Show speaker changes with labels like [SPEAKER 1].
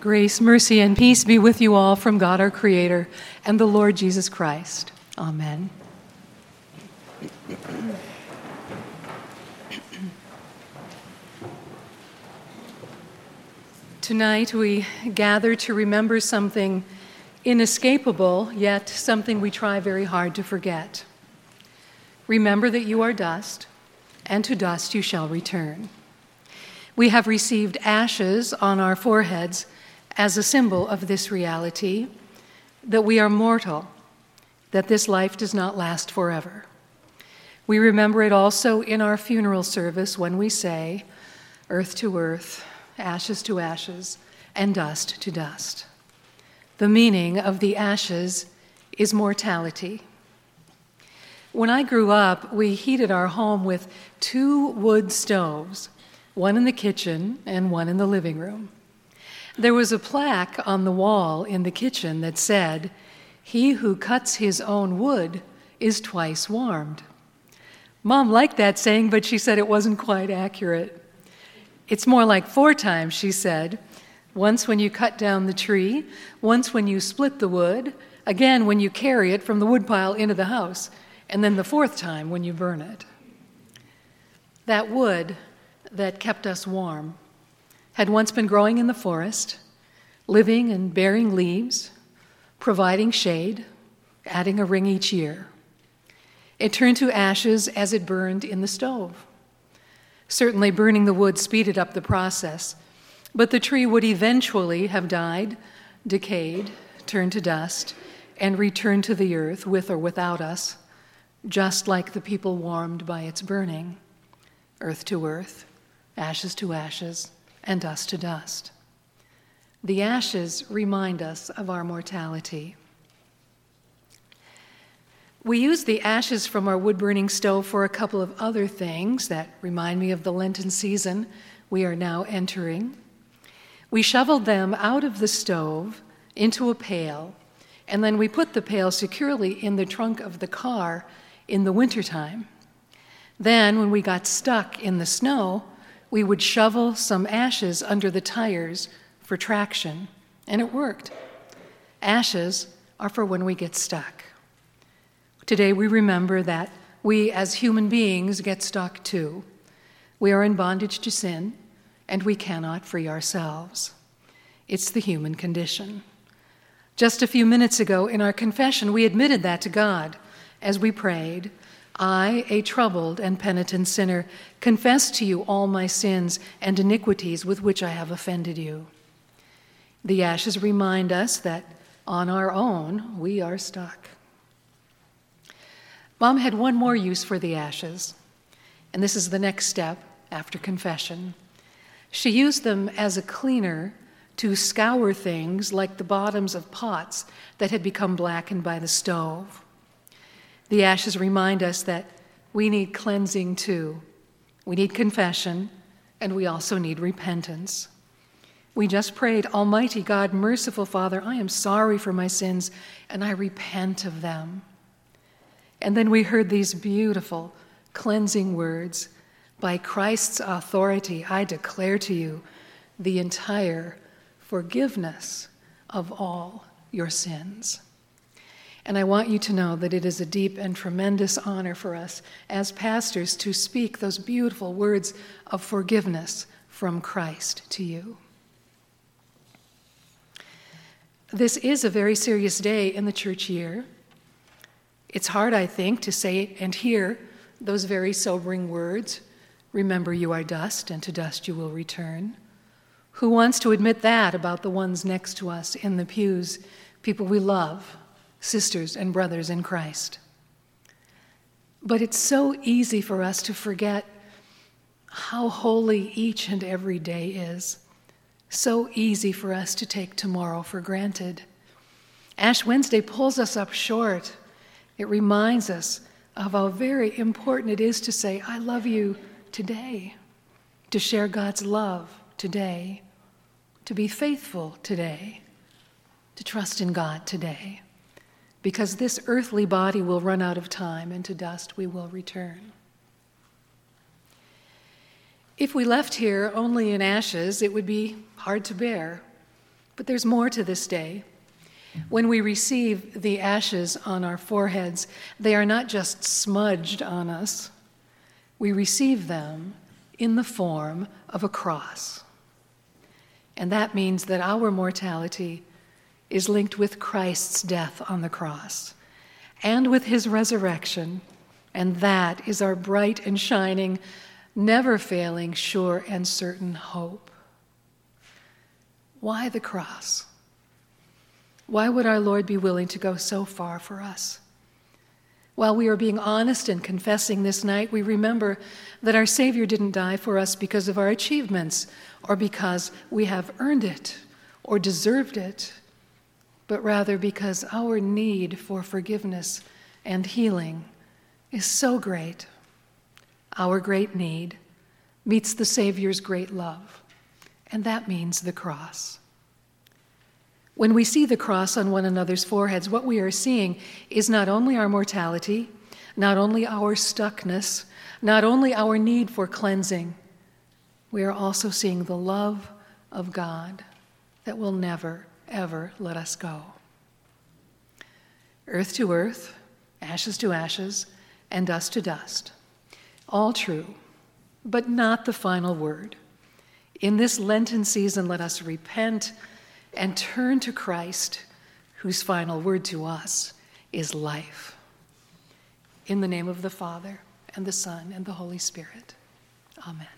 [SPEAKER 1] Grace, mercy, and peace be with you all from God our Creator and the Lord Jesus Christ. Amen. Tonight we gather to remember something inescapable, yet something we try very hard to forget. Remember that you are dust, and to dust you shall return. We have received ashes on our foreheads as a symbol of this reality that we are mortal, that this life does not last forever. We remember it also in our funeral service when we say, Earth to earth, ashes to ashes, and dust to dust. The meaning of the ashes is mortality. When I grew up, we heated our home with two wood stoves, one in the kitchen and one in the living room. There was a plaque on the wall in the kitchen that said, He who cuts his own wood is twice warmed. Mom liked that saying, but she said it wasn't quite accurate. It's more like four times, she said. Once when you cut down the tree, once when you split the wood, again when you carry it from the woodpile into the house, and then the fourth time when you burn it. That wood that kept us warm had once been growing in the forest, living and bearing leaves, providing shade, adding a ring each year. It turned to ashes as it burned in the stove. Certainly, burning the wood speeded up the process, but the tree would eventually have died, decayed, turned to dust, and returned to the earth with or without us, just like the people warmed by its burning earth to earth, ashes to ashes, and dust to dust. The ashes remind us of our mortality. We use the ashes from our wood burning stove for a couple of other things that remind me of the Lenten season we are now entering. We shoveled them out of the stove into a pail, and then we put the pail securely in the trunk of the car in the wintertime. Then, when we got stuck in the snow, we would shovel some ashes under the tires for traction, and it worked. Ashes are for when we get stuck. Today we remember that we as human beings get stuck too. We are in bondage to sin, and we cannot free ourselves. It's the human condition. Just a few minutes ago in our confession, we admitted that to God as we prayed I, a troubled and penitent sinner, confess to you all my sins and iniquities with which I have offended you. The ashes remind us that on our own we are stuck. Mom had one more use for the ashes, and this is the next step after confession. She used them as a cleaner to scour things like the bottoms of pots that had become blackened by the stove. The ashes remind us that we need cleansing too. We need confession, and we also need repentance. We just prayed, Almighty God, merciful Father, I am sorry for my sins, and I repent of them. And then we heard these beautiful, cleansing words By Christ's authority, I declare to you the entire forgiveness of all your sins. And I want you to know that it is a deep and tremendous honor for us as pastors to speak those beautiful words of forgiveness from Christ to you. This is a very serious day in the church year. It's hard, I think, to say and hear those very sobering words Remember, you are dust, and to dust you will return. Who wants to admit that about the ones next to us in the pews, people we love, sisters and brothers in Christ. But it's so easy for us to forget how holy each and every day is. So easy for us to take tomorrow for granted. Ash Wednesday pulls us up short. It reminds us of how very important it is to say, I love you today, to share God's love today, to be faithful today, to trust in God today because this earthly body will run out of time and to dust we will return. If we left here only in ashes, it would be hard to bear. But there's more to this day. When we receive the ashes on our foreheads, they are not just smudged on us, we receive them in the form of a cross. And that means that our mortality is linked with Christ's death on the cross and with his resurrection. And that is our bright and shining, never failing, sure and certain hope. Why the cross? Why would our Lord be willing to go so far for us? While we are being honest and confessing this night, we remember that our Savior didn't die for us because of our achievements or because we have earned it or deserved it, but rather because our need for forgiveness and healing is so great. Our great need meets the Savior's great love, and that means the cross. When we see the cross on one another's foreheads, what we are seeing is not only our mortality, not only our stuckness, not only our need for cleansing, we are also seeing the love of God that will never, ever let us go. Earth to earth, ashes to ashes, and dust to dust. All true, but not the final word. In this Lenten season, let us repent and turn to Christ, whose final word to us is life. In the name of the Father, and the Son, and the Holy Spirit. Amen.